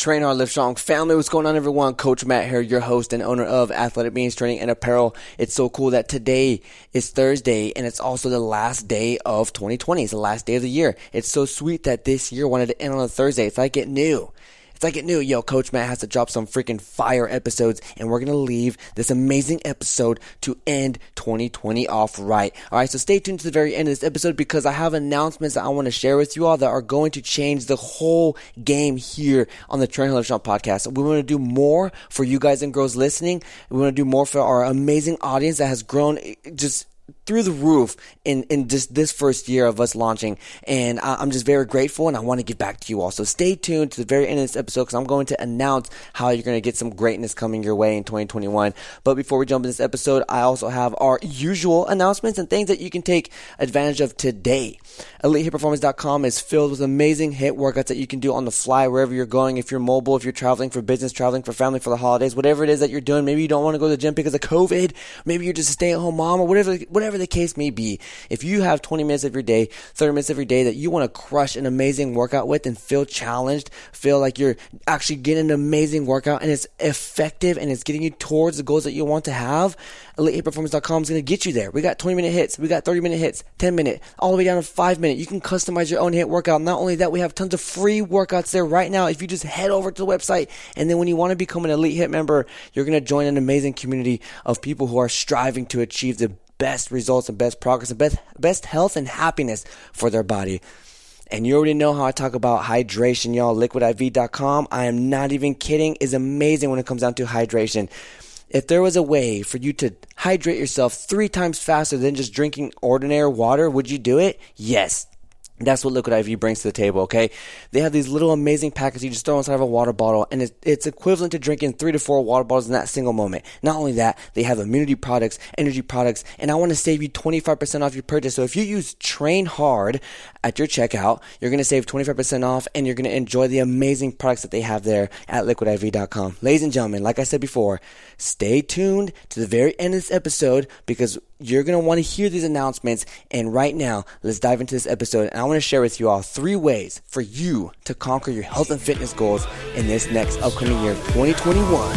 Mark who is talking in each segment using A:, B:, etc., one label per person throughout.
A: Train Hard, Live Strong family. What's going on, everyone? Coach Matt here, your host and owner of Athletic Beings Training and Apparel. It's so cool that today is Thursday and it's also the last day of 2020. It's the last day of the year. It's so sweet that this year wanted to end on a Thursday. It's like it new. It's like it new. Yo, Coach Matt has to drop some freaking fire episodes, and we're gonna leave this amazing episode to end 2020 off right. Alright, so stay tuned to the very end of this episode because I have announcements that I want to share with you all that are going to change the whole game here on the Train Live Strong podcast. We want to do more for you guys and girls listening. We want to do more for our amazing audience that has grown eh, just through the roof in, in just this first year of us launching. And I, am just very grateful and I want to give back to you all. So stay tuned to the very end of this episode because I'm going to announce how you're going to get some greatness coming your way in 2021. But before we jump in this episode, I also have our usual announcements and things that you can take advantage of today. EliteHitPerformance.com is filled with amazing HIIT workouts that you can do on the fly wherever you're going. If you're mobile, if you're traveling for business, traveling for family for the holidays, whatever it is that you're doing, maybe you don't want to go to the gym because of COVID, maybe you're just a stay at home mom or whatever, whatever the case may be. If you have 20 minutes of your day, 30 minutes of your day that you want to crush an amazing workout with and feel challenged, feel like you're actually getting an amazing workout and it's effective and it's getting you towards the goals that you want to have, EliteHitPerformance.com is going to get you there. We got 20 minute hits, we got 30 minute hits, 10 minute, all the way down to 5 minute. You can customize your own HIIT workout. Not only that, we have tons of free workouts there right now. If you just head over to the website and then when you want to become an Elite Hit member, you're going to join an amazing community of people who are striving to achieve the best results and best progress and best, best health and happiness for their body. And you already know how I talk about hydration, y'all. LiquidIV.com, I am not even kidding, is amazing when it comes down to hydration. If there was a way for you to hydrate yourself three times faster than just drinking ordinary water, would you do it? Yes. That's what Liquid IV brings to the table, okay? They have these little amazing packets you just throw inside of a water bottle, and it's, it's, equivalent to drinking three to four water bottles in that single moment. Not only that, they have immunity products, energy products, and I want to save you 25% off your purchase. So if you use Train Hard at your checkout, you're going to save 25% off, and you're going to enjoy the amazing products that they have there at liquidiv.com. Ladies and gentlemen, like I said before, stay tuned to the very end of this episode because you're going to want to hear these announcements. And right now, let's dive into this episode. And I want to share with you all three ways for you to conquer your health and fitness goals in this next upcoming year, 2021.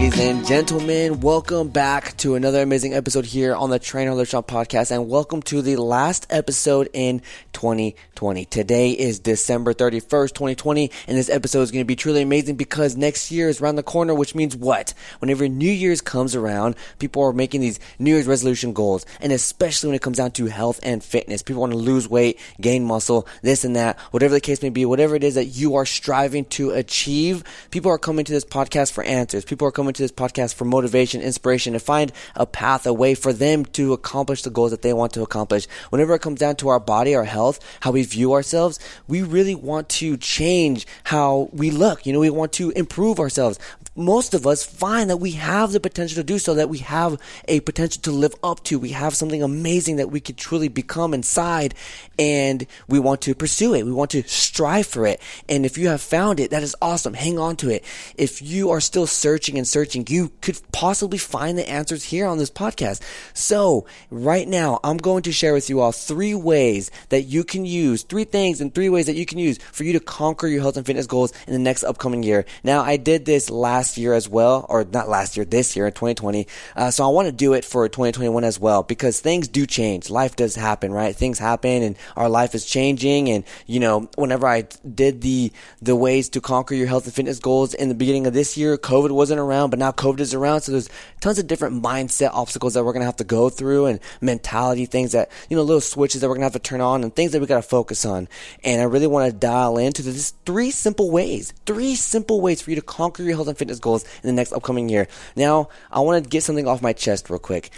A: ladies and gentlemen. Welcome back to another amazing episode here on the Trainer Live podcast, and welcome to the last episode in 2020. Today is December 31st, 2020, and this episode is going to be truly amazing because next year is around the corner, which means what? Whenever New Year's comes around, people are making these New Year's resolution goals, and especially when it comes down to health and fitness. People want to lose weight, gain muscle, this and that, whatever the case may be, whatever it is that you are striving to achieve. People are coming to this podcast for answers. People are coming to this podcast for motivation, inspiration, to find a path, a way for them to accomplish the goals that they want to accomplish. Whenever it comes down to our body, our health, how we view ourselves, we really want to change how we look. You know, we want to improve ourselves most of us find that we have the potential to do so, that we have a potential to live up to. We have something amazing that we could truly become inside, and we want to pursue it. We want to strive for it. And if you have found it, that is awesome. Hang on to it. If you are still searching and searching, you could possibly find the answers here on this podcast. So, right now, I'm going to share with you all three ways that you can use, three things and three ways that you can use for you to conquer your health and fitness goals in the next upcoming year. Now, I did this last last year as well, or not last year, this year in 2020. Uh, so I want to do it for 2021 as well because things do change. Life does happen, right? Things happen and our life is changing. And, you know, whenever I did the, the ways to conquer your health and fitness goals in the beginning of this year, COVID wasn't around, but now COVID is around. So there's tons of different mindset obstacles that we're going to have to go through and mentality things that, you know, little switches that we're going to have to turn on and things that we got to focus on. And I really want to dial into this three simple ways, three simple ways for you to conquer your health and fitness goals in the next upcoming year. Now, I want to get something off my chest real quick.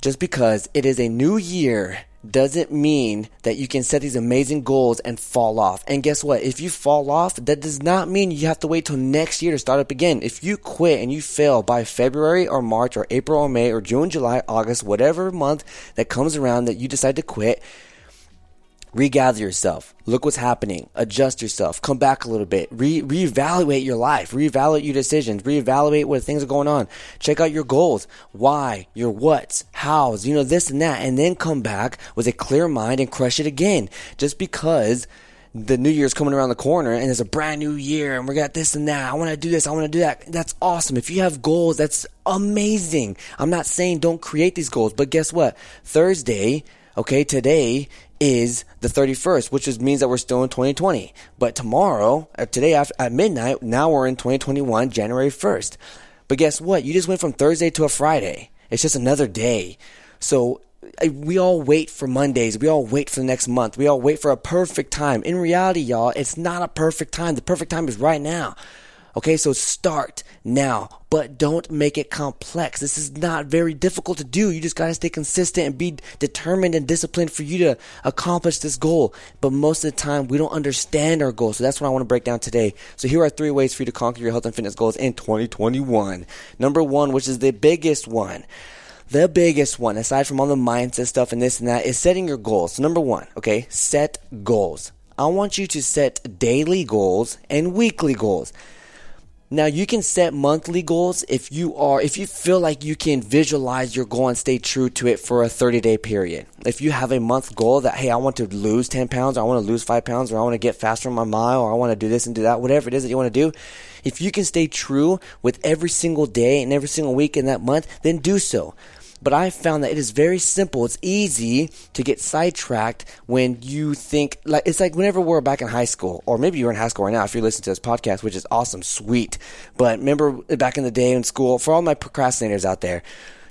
A: Just because it is a new year doesn't mean that you can set these amazing goals and fall off. And guess what? If you fall off, that does not mean you have to wait till next year to start up again. If you quit and you fail by February or March or April or May or June, July, August, whatever month that comes around that you decide to quit, regather yourself. Look what's happening. Adjust yourself. Come back a little bit. Re- reevaluate your life. Reevaluate your decisions. Reevaluate what things are going on. Check out your goals. Why? Your what's. How's. You know this and that. And then come back with a clear mind and crush it again. Just because the new year's coming around the corner and it's a brand new year and we got this and that. I want to do this. I want to do that. That's awesome. If you have goals, that's amazing. I'm not saying don't create these goals, but guess what? Thursday, okay, today is the 31st, which means that we're still in 2020. But tomorrow, uh, today at midnight, now we're in 2021, January 1st. But guess what? You just went from Thursday to a Friday. It's just another day. So we all wait for Mondays. We all wait for the next month. We all wait for a perfect time. In reality, y'all, it's not a perfect time. The perfect time is right now. Okay, so start now, but don't make it complex. This is not very difficult to do. You just got to stay consistent and be determined and disciplined for you to accomplish this goal. But most of the time, we don't understand our goals. So that's what I want to break down today. So here are three ways for you to conquer your health and fitness goals in 2021. Number one, which is the biggest one. The biggest one, aside from all the mindset stuff and this and that, is setting your goals. So number one, okay, set goals. I want you to set daily goals and weekly goals. Now you can set monthly goals if you are if you feel like you can visualize your goal and stay true to it for a 30 day period. If you have a month goal that hey I want to lose 10 pounds or I want to lose 5 pounds or I want to get faster on my mile or I want to do this and do that whatever it is that you want to do, if you can stay true with every single day and every single week in that month, then do so. But I found that it is very simple. It's easy to get sidetracked when you think like it's like whenever we're back in high school, or maybe you're in high school right now if you're listening to this podcast, which is awesome, sweet. But remember back in the day in school, for all my procrastinators out there,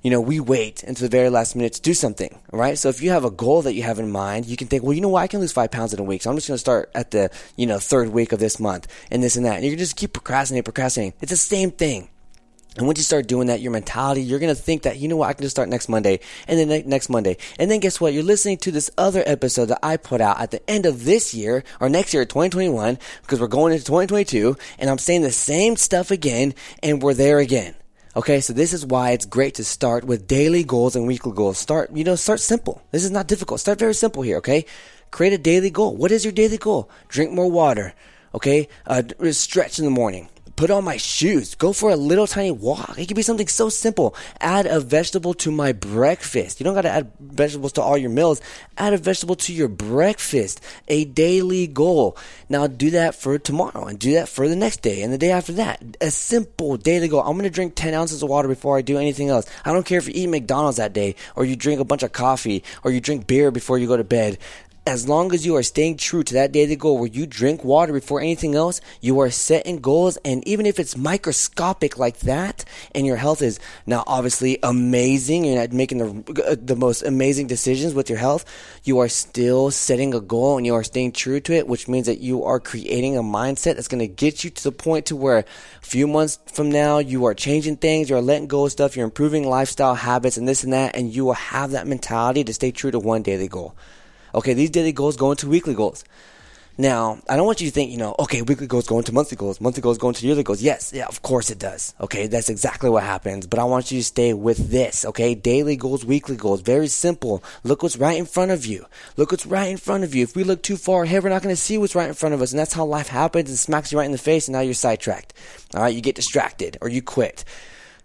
A: you know, we wait until the very last minute to do something, right? So if you have a goal that you have in mind, you can think, well, you know what, I can lose five pounds in a week, so I'm just going to start at the, you know, third week of this month and this and that. And you can just keep procrastinating, procrastinating. It's the same thing. And once you start doing that, your mentality, you're going to think that, you know what, I can just start next Monday and then next Monday. And then guess what? You're listening to this other episode that I put out at the end of this year or next year, 2021, because we're going into 2022 and I'm saying the same stuff again and we're there again. Okay, so this is why it's great to start with daily goals and weekly goals. Start, you know, start simple. This is not difficult. Start very simple here, okay? Create a daily goal. What is your daily goal? Drink more water, okay? Uh, stretch in the morning put on my shoes, go for a little tiny walk. It could be something so simple. Add a vegetable to my breakfast. You don't got to add vegetables to all your meals. Add a vegetable to your breakfast. A daily goal. Now do that for tomorrow and do that for the next day and the day after that. A simple daily goal. I'm going to drink 10 ounces of water before I do anything else. I don't care if you eat McDonald's that day or you drink a bunch of coffee or you drink beer before you go to bed as long as you are staying true to that daily goal where you drink water before anything else, you are setting goals. And even if it's microscopic like that, and your health is now obviously amazing, you're not making the, uh, the most amazing decisions with your health, you are still setting a goal and you are staying true to it, which means that you are creating a mindset that's going to get you to the point to where a few months from now, you are changing things, you're letting go of stuff, you're improving lifestyle habits and this and that, and you will have that mentality to stay true to one daily goal. Okay, these daily goals go into weekly goals. Now, I don't want you to think, you know, okay, weekly goals go into monthly goals, monthly goals go into yearly goals. Yes, yeah, of course it does. Okay, that's exactly what happens. But I want you to stay with this, okay? Daily goals, weekly goals. Very simple. Look what's right in front of you. Look what's right in front of you. If we look too far ahead, we're not going to see what's right in front of us. And that's how life happens. and smacks you right in the face, and now you're sidetracked. All right, you get distracted or you quit.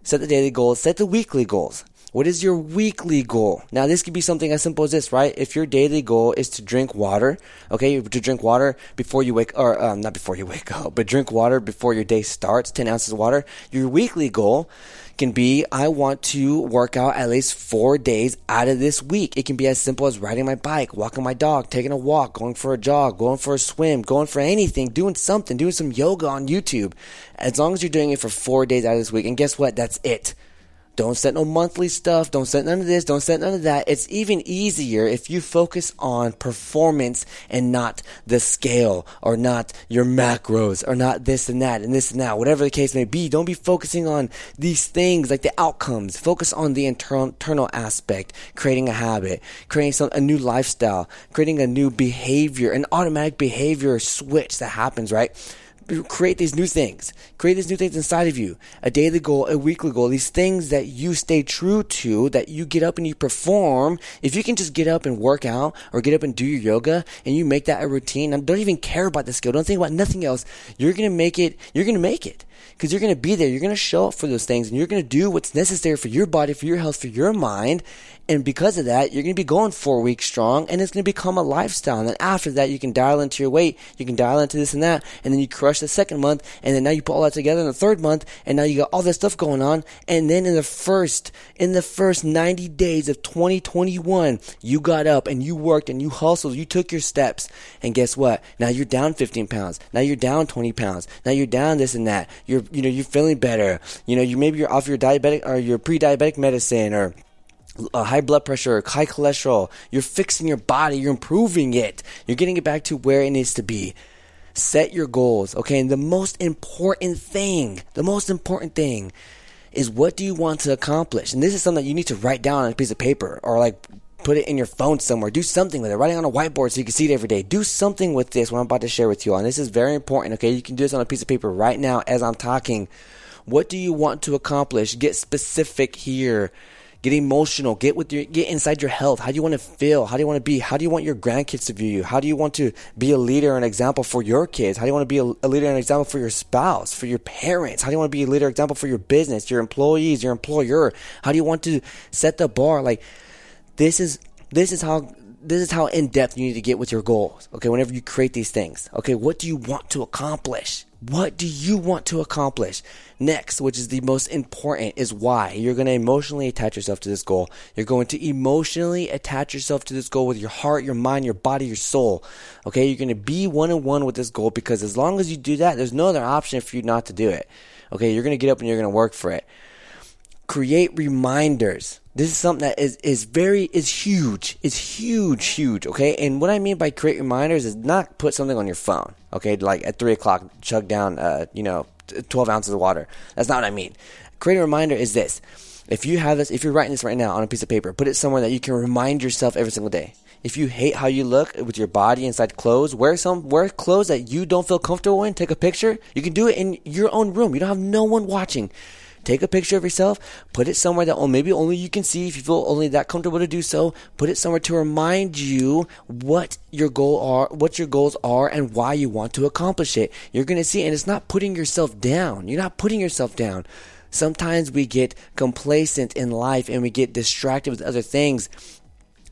A: Set the daily goals, set the weekly goals. What is your weekly goal? Now, this could be something as simple as this, right? If your daily goal is to drink water, okay, to drink water before you wake, or um, not before you wake up, but drink water before your day starts, 10 ounces of water. Your weekly goal can be I want to work out at least four days out of this week. It can be as simple as riding my bike, walking my dog, taking a walk, going for a jog, going for a swim, going for anything, doing something, doing some yoga on YouTube. As long as you're doing it for four days out of this week. And guess what? That's it. Don't set no monthly stuff. Don't set none of this. Don't set none of that. It's even easier if you focus on performance and not the scale or not your macros or not this and that and this and that. Whatever the case may be, don't be focusing on these things like the outcomes. Focus on the internal, internal aspect, creating a habit, creating some, a new lifestyle, creating a new behavior, an automatic behavior switch that happens, right? Create these new things. Create these new things inside of you. A daily goal, a weekly goal, these things that you stay true to, that you get up and you perform. If you can just get up and work out or get up and do your yoga and you make that a routine and don't even care about the skill, don't think about nothing else, you're going to make it, you're going to make it because you're going to be there. You're going to show up for those things and you're going to do what's necessary for your body, for your health, for your mind. And because of that, you're going to be going four weeks strong and it's going to become a lifestyle. And then after that, you can dial into your weight. You can dial into this and that. And then you crush the second month. And then now you put all that together in the third month. And now you got all this stuff going on. And then in the first, in the first 90 days of 2021, you got up and you worked and you hustled. You took your steps. And guess what? Now you're down 15 pounds. Now you're down 20 pounds. Now you're down this and that. You're, you know, you're feeling better. You know, you maybe you're off your diabetic or your pre-diabetic medicine or uh, high blood pressure, or high cholesterol. You're fixing your body. You're improving it. You're getting it back to where it needs to be. Set your goals, okay? And the most important thing, the most important thing is what do you want to accomplish? And this is something that you need to write down on a piece of paper or like put it in your phone somewhere. Do something with it. Write it on a whiteboard so you can see it every day. Do something with this, what I'm about to share with you all. And this is very important, okay? You can do this on a piece of paper right now as I'm talking. What do you want to accomplish? Get specific here. Get emotional. Get with your get inside your health. How do you want to feel? How do you want to be? How do you want your grandkids to view you? How do you want to be a leader and example for your kids? How do you want to be a, a leader and example for your spouse, for your parents? How do you want to be a leader example for your business, your employees, your employer? How do you want to set the bar? Like this is this is how this is how in depth you need to get with your goals. Okay, whenever you create these things. Okay, what do you want to accomplish? What do you want to accomplish? Next, which is the most important, is why. You're going to emotionally attach yourself to this goal. You're going to emotionally attach yourself to this goal with your heart, your mind, your body, your soul. Okay, you're going to be one on one with this goal because as long as you do that, there's no other option for you not to do it. Okay, you're going to get up and you're going to work for it. Create reminders this is something that is, is very, is huge. It's huge, huge, okay? And what I mean by create reminders is not put something on your phone, okay? Like at 3 o'clock, chug down, uh, you know, 12 ounces of water. That's not what I mean. Create a reminder is this. If you have this, if you're writing this right now on a piece of paper, put it somewhere that you can remind yourself every single day. If you hate how you look with your body inside clothes, wear some wear clothes that you don't feel comfortable in. Take a picture. You can do it in your own room. You don't have no one watching. Take a picture of yourself, put it somewhere that oh, maybe only you can see if you feel only that comfortable to do so. Put it somewhere to remind you what your goal are, what your goals are, and why you want to accomplish it. You're gonna see, and it's not putting yourself down. You're not putting yourself down. Sometimes we get complacent in life and we get distracted with other things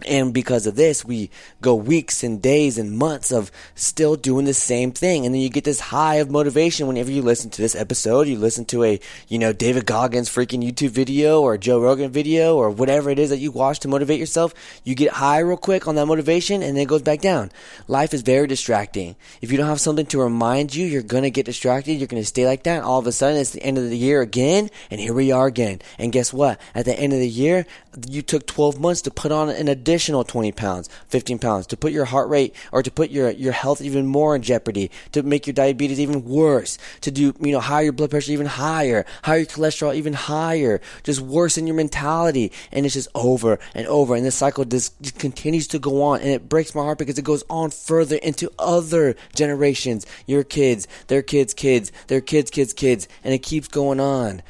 A: and because of this, we go weeks and days and months of still doing the same thing. And then you get this high of motivation whenever you listen to this episode. You listen to a, you know, David Goggins freaking YouTube video or Joe Rogan video or whatever it is that you watch to motivate yourself. You get high real quick on that motivation and then it goes back down. Life is very distracting. If you don't have something to remind you, you're going to get distracted. You're going to stay like that. All of a sudden, it's the end of the year again. And here we are again. And guess what? At the end of the year, you took 12 months to put on an additional 20 pounds, 15 pounds, to put your heart rate or to put your, your health even more in jeopardy, to make your diabetes even worse, to do, you know, higher blood pressure even higher, higher cholesterol even higher, just worsen your mentality. And it's just over and over. And this cycle just continues to go on. And it breaks my heart because it goes on further into other generations, your kids, their kids' kids, their kids' kids' kids, and it keeps going on.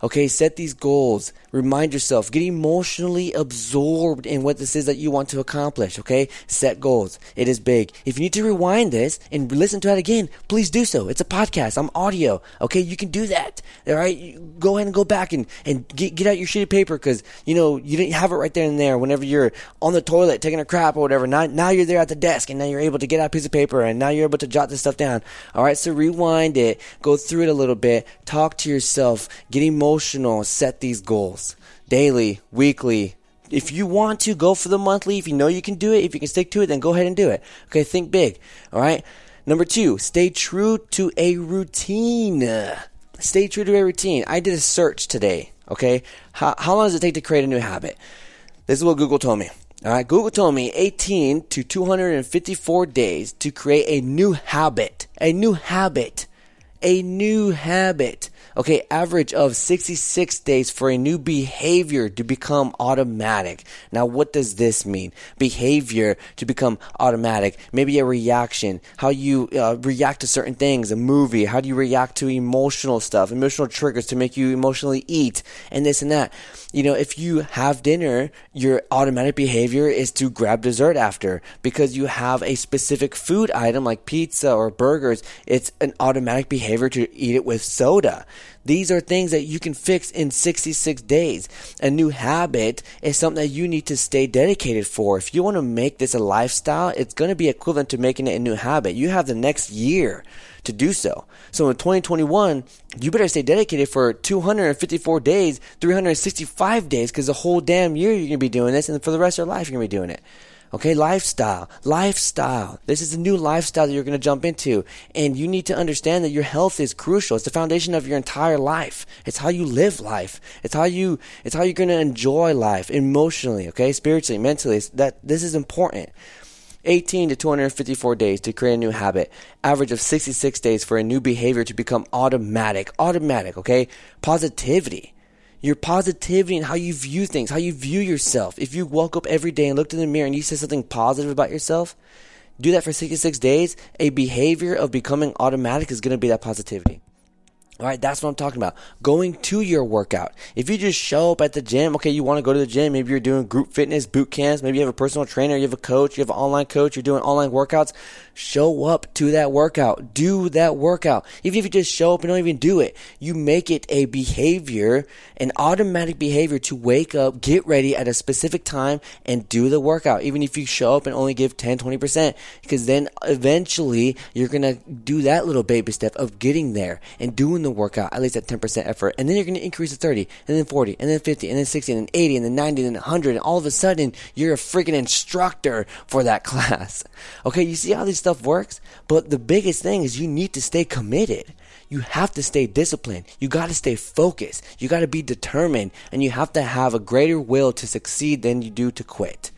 A: Okay, set these goals. Remind yourself. Get emotionally absorbed in what this is that you want to accomplish. Okay, set goals. It is big. If you need to rewind this and listen to it again, please do so. It's a podcast. I'm audio. Okay, you can do that. All right, go ahead and go back and and get get out your sheet of paper because you know you didn't have it right there and there. Whenever you're on the toilet taking a crap or whatever, now now you're there at the desk and now you're able to get out a piece of paper and now you're able to jot this stuff down. All right, so rewind it, go through it a little bit, talk to yourself, get emotional emotional, set these goals daily, weekly. If you want to go for the monthly, if you know you can do it, if you can stick to it, then go ahead and do it. Okay, think big. All right. Number two, stay true to a routine. Stay true to a routine. I did a search today. Okay, how, how long does it take to create a new habit? This is what Google told me. All right, Google told me 18 to 254 days to create a new habit. A new habit. A new habit. Okay, average of 66 days for a new behavior to become automatic. Now, what does this mean? Behavior to become automatic. Maybe a reaction, how you uh, react to certain things, a movie, how do you react to emotional stuff, emotional triggers to make you emotionally eat, and this and that. You know, if you have dinner, your automatic behavior is to grab dessert after because you have a specific food item like pizza or burgers. It's an automatic behavior to eat it with soda. These are things that you can fix in 66 days. A new habit is something that you need to stay dedicated for. If you want to make this a lifestyle, it's going to be equivalent to making it a new habit. You have the next year to do so. So in 2021, you better stay dedicated for 254 days, 365 days, because the whole damn year you're going to be doing this, and for the rest of your life, you're going to be doing it. Okay, lifestyle. Lifestyle. This is a new lifestyle that you're going to jump into. And you need to understand that your health is crucial. It's the foundation of your entire life. It's how you live life. It's how you, it's how you're going to enjoy life emotionally, okay? Spiritually, mentally. That, this is important. 18 to 254 days to create a new habit. Average of 66 days for a new behavior to become automatic. Automatic, okay? Positivity your positivity and how you view things, how you view yourself. If you woke up every day and looked in the mirror and you said something positive about yourself, do that for 66 days, a behavior of becoming automatic is going to be that positivity. All right, that's what I'm talking about. Going to your workout. If you just show up at the gym, okay, you want to go to the gym, maybe you're doing group fitness, boot camps, maybe you have a personal trainer, you have a coach, you have an online coach, you're doing online workouts. Show up to that workout. Do that workout. Even if you just show up and don't even do it, you make it a behavior, an automatic behavior to wake up, get ready at a specific time and do the workout. Even if you show up and only give 10, 20%, because then eventually you're going to do that little baby step of getting there and doing the the workout at least at 10% effort, and then you're going to increase to 30, and then 40, and then 50, and then 60, and then 80, and then 90, and then 100, and all of a sudden you're a freaking instructor for that class. Okay, you see how this stuff works? But the biggest thing is you need to stay committed. You have to stay disciplined. You got to stay focused. You got to be determined, and you have to have a greater will to succeed than you do to quit.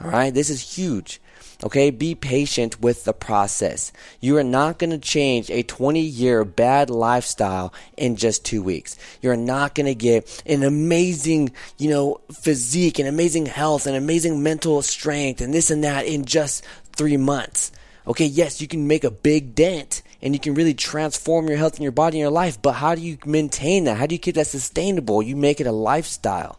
A: All right, this is huge. Okay, be patient with the process. You are not going to change a 20 year bad lifestyle in just two weeks. You're not going to get an amazing, you know, physique and amazing health and amazing mental strength and this and that in just three months. Okay, yes, you can make a big dent and you can really transform your health and your body and your life, but how do you maintain that? How do you keep that sustainable? You make it a lifestyle.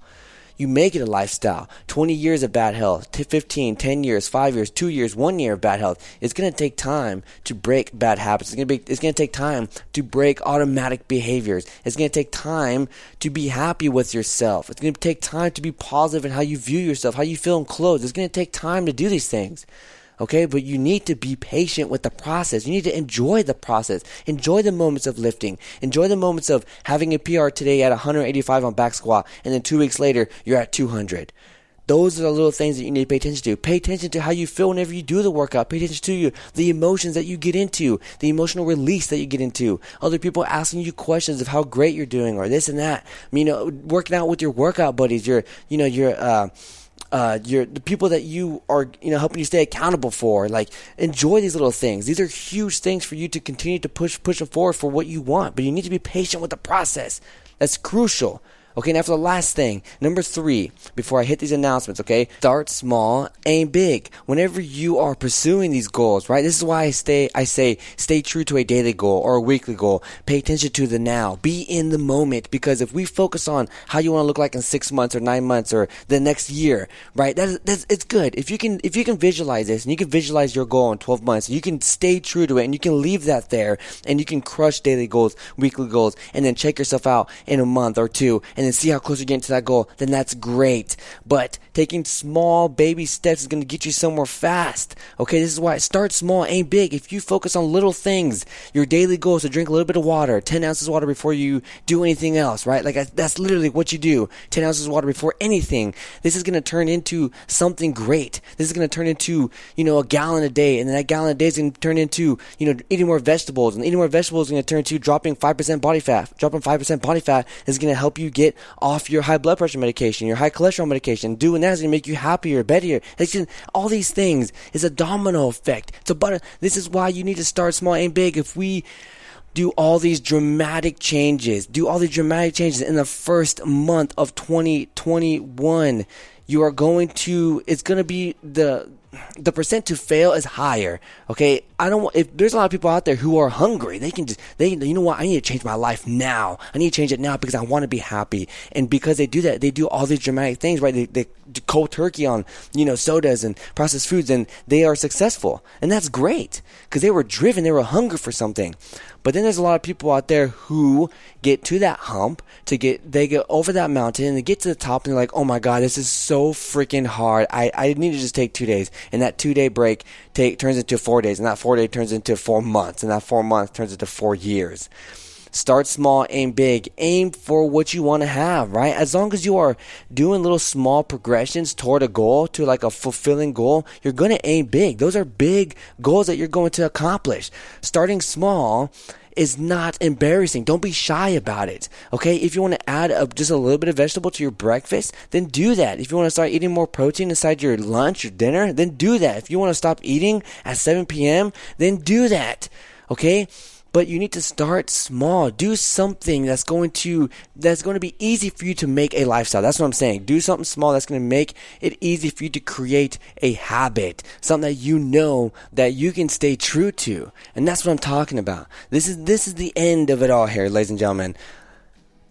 A: You make it a lifestyle. 20 years of bad health, 15, 10 years, 5 years, 2 years, 1 year of bad health. It's going to take time to break bad habits. It's going to be it's going to take time to break automatic behaviors. It's going to take time to be happy with yourself. It's going to take time to be positive in how you view yourself, how you feel in clothes. It's going to take time to do these things. Okay, but you need to be patient with the process. You need to enjoy the process. Enjoy the moments of lifting. Enjoy the moments of having a PR today at 185 on back squat, and then two weeks later, you're at 200. Those are the little things that you need to pay attention to. Pay attention to how you feel whenever you do the workout. Pay attention to you, the emotions that you get into, the emotional release that you get into. Other people asking you questions of how great you're doing or this and that. I mean, you know, working out with your workout buddies, your, you know, your, uh, uh, your the people that you are you know helping you stay accountable for. Like enjoy these little things. These are huge things for you to continue to push push them forward for what you want. But you need to be patient with the process. That's crucial. Okay, now for the last thing, number three, before I hit these announcements, okay, start small, aim big. Whenever you are pursuing these goals, right? This is why I stay, I say, stay true to a daily goal or a weekly goal. Pay attention to the now. Be in the moment because if we focus on how you want to look like in six months or nine months or the next year, right? That is, that's, it's good. If you can, if you can visualize this and you can visualize your goal in 12 months, you can stay true to it and you can leave that there and you can crush daily goals, weekly goals, and then check yourself out in a month or two and then see how close you're getting to that goal, then that's great. But taking small baby steps is going to get you somewhere fast. Okay, this is why start small, aim big. If you focus on little things, your daily goal is to drink a little bit of water, 10 ounces of water before you do anything else, right? Like that's literally what you do. 10 ounces of water before anything. This is going to turn into something great. This is going to turn into, you know, a gallon a day. And then that gallon a day is going to turn into, you know, eating more vegetables. And eating more vegetables is going to turn into dropping 5% body fat. Dropping 5% body fat is going to help you get off your high blood pressure medication, your high cholesterol medication. Doing that is going to make you happier, better. It's Just, all these things is a domino effect. It's a butter. This is why you need to start small, aim big. If we do all these dramatic changes, do all these dramatic changes in the first month of 2021, you are going to, it's going to be the, the percent to fail is higher. Okay, I don't. If there's a lot of people out there who are hungry, they can just they. You know what? I need to change my life now. I need to change it now because I want to be happy. And because they do that, they do all these dramatic things. Right? They, they cold turkey on you know sodas and processed foods, and they are successful, and that's great because they were driven. They were hungry for something. But then there's a lot of people out there who get to that hump to get they get over that mountain and they get to the top and they're like, oh my god, this is so freaking hard. I, I need to just take two days. And that two day break take turns into four days, and that four day turns into four months, and that four months turns into four years. Start small, aim big. Aim for what you want to have, right? As long as you are doing little small progressions toward a goal, to like a fulfilling goal, you're going to aim big. Those are big goals that you're going to accomplish. Starting small is not embarrassing. Don't be shy about it. Okay. If you want to add a, just a little bit of vegetable to your breakfast, then do that. If you want to start eating more protein inside your lunch or dinner, then do that. If you want to stop eating at 7 p.m., then do that. Okay but you need to start small. Do something that's going to that's going to be easy for you to make a lifestyle. That's what I'm saying. Do something small that's going to make it easy for you to create a habit, something that you know that you can stay true to. And that's what I'm talking about. This is this is the end of it all here, ladies and gentlemen.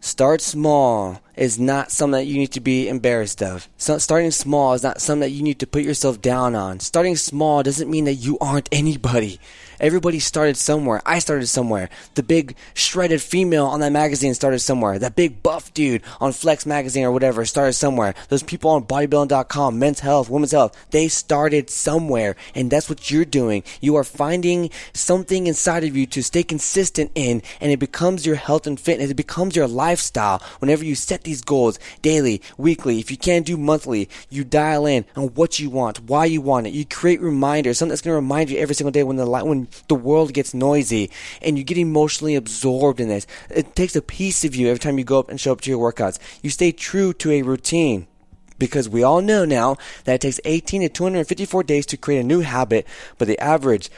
A: Start small is not something that you need to be embarrassed of. So starting small is not something that you need to put yourself down on. Starting small doesn't mean that you aren't anybody. Everybody started somewhere. I started somewhere. The big shredded female on that magazine started somewhere. That big buff dude on Flex magazine or whatever started somewhere. Those people on bodybuilding.com, men's health, women's health, they started somewhere. And that's what you're doing. You are finding something inside of you to stay consistent in and it becomes your health and fitness. It becomes your lifestyle. Whenever you set these goals daily, weekly, if you can't do monthly, you dial in on what you want, why you want it. You create reminders, something that's going to remind you every single day when the when the world gets noisy and you get emotionally absorbed in this. It takes a piece of you every time you go up and show up to your workouts. You stay true to a routine because we all know now that it takes 18 to 254 days to create a new habit, but the average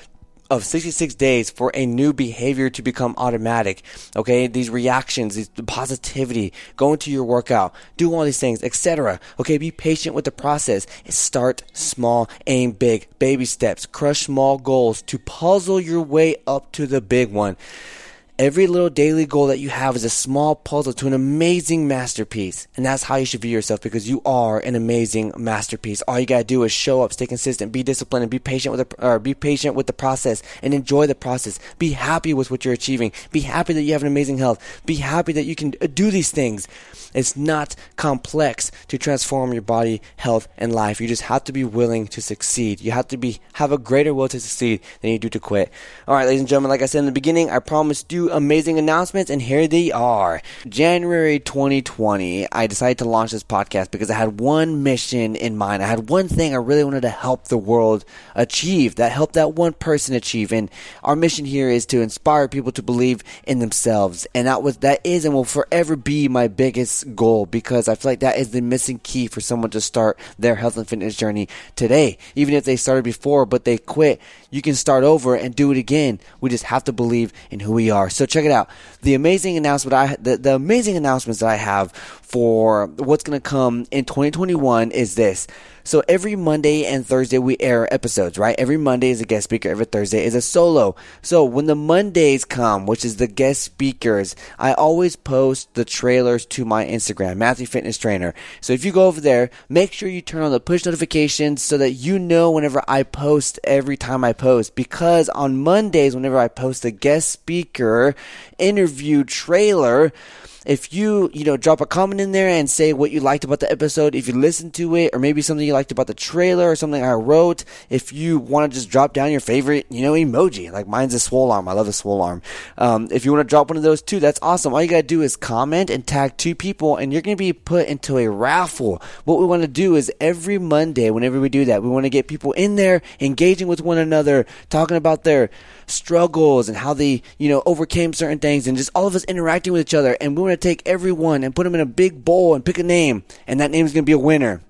A: of 66 days for a new behavior to become automatic. Okay, these reactions, these positivity, go into your workout, do all these things, etc. Okay, be patient with the process. Start small, aim big, baby steps, crush small goals to puzzle your way up to the big one. Every little daily goal that you have is a small puzzle to an amazing masterpiece. And that's how you should view yourself because you are an amazing masterpiece. All you gotta do is show up, stay consistent, be disciplined, and be patient with the, or be patient with the process and enjoy the process. Be happy with what you're achieving. Be happy that you have an amazing health. Be happy that you can uh, do these things. It's not complex to transform your body, health, and life. You just have to be willing to succeed. You have to be, have a greater will to succeed than you do to quit. Alright, ladies and gentlemen, like I said in the beginning, I promised you amazing announcements, and here they are. January 2020, I decided to launch this podcast because I had one mission in mind. I had one thing I really wanted to help the world achieve, that help that one person achieve. And our mission here is to inspire people to believe in themselves. And that was, that is and will forever be my biggest goal because I feel like that is the missing key for someone to start their health and fitness journey today. Even if they started before, but they quit, you can start over and do it again. We just have to believe in who we are. So check it out. The amazing announcement I the, the amazing announcements that I have for what's going to come in 2021 is this. So every Monday and Thursday we air episodes, right? Every Monday is a guest speaker, every Thursday is a solo. So when the Mondays come, which is the guest speakers, I always post the trailers to my Instagram, Matthew Fitness Trainer. So if you go over there, make sure you turn on the push notifications so that you know whenever I post every time I post. Because on Mondays, whenever I post a guest speaker interview trailer, if you, you know, drop a comment in there and say what you liked about the episode, if you listened to it, or maybe something you liked about the trailer or something I wrote, if you want to just drop down your favorite, you know, emoji, like mine's a swole arm. I love a swole arm. Um, if you want to drop one of those too, that's awesome. All you gotta do is comment and tag two people and you're gonna be put into a raffle. What we want to do is every Monday, whenever we do that, we want to get people in there engaging with one another, talking about their struggles and how they, you know, overcame certain things and just all of us interacting with each other. And we want to take everyone and put them in a big bowl and pick a name. And that name is going to be a winner.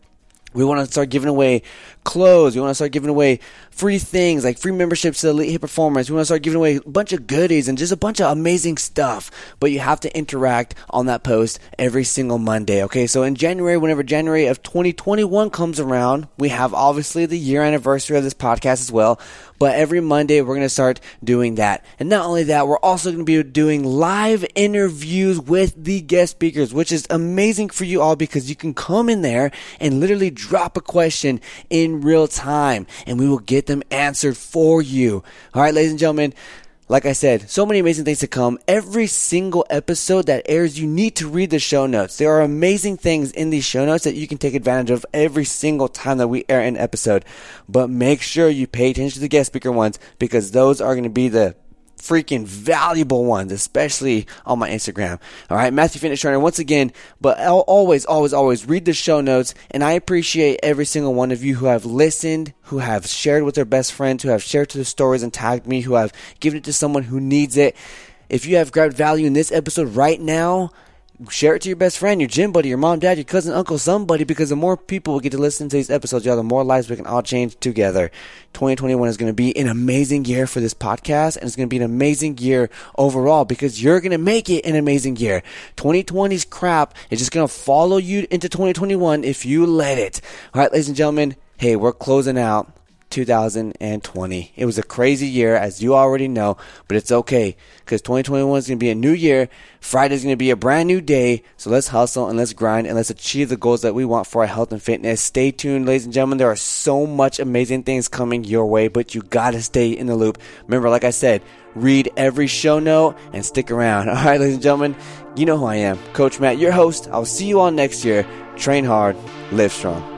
A: We want to start giving away clothes. We want to start giving away free things like free memberships to Elite Hit Performance. We want to start giving away a bunch of goodies and just a bunch of amazing stuff. But you have to interact on that post every single Monday. Okay, so in January, whenever January of 2021 comes around, we have obviously the year anniversary of this podcast as well. But every Monday, we're going to start doing that. And not only that, we're also going to be doing live interviews with the guest speakers, which is amazing for you all because you can come in there and literally drop a question in real time and we will get them answered for you. All right, ladies and gentlemen. Like I said, so many amazing things to come. Every single episode that airs, you need to read the show notes. There are amazing things in these show notes that you can take advantage of every single time that we air an episode. But make sure you pay attention to the guest speaker ones because those are going to be the freaking valuable ones, especially on my Instagram. All right, Matthew Fitness Trainer once again, but always, always, always read the show notes, and I appreciate every single one of you who have listened, who have shared with their best friends, who have shared to the stories and tagged me, who have given it to someone who needs it. If you have grabbed value in this episode right now, share it to your best friend, your gym buddy, your mom, dad, your cousin, uncle, somebody, because the more people will get to listen to these episodes, y'all, the more lives we can all change together. 2021 is going to be an amazing year for this podcast, and it's going to be an amazing year overall because you're going to make it an amazing year. 2020's crap is just going to follow you into 2021 if you let it. All right, ladies and gentlemen, hey, we're closing out 2020. It was a crazy year, as you already know, but it's okay because 2021 is going to be a new year. Friday is going to be a brand new day. So let's hustle and let's grind and let's achieve the goals that we want for our health and fitness. Stay tuned, ladies and gentlemen. There are so much amazing things coming your way, but you got to stay in the loop. Remember, like I said, read every show note and stick around. All right, ladies and gentlemen, you know who I am, Coach Matt, your host. I'll see you all next year. Train hard, live strong.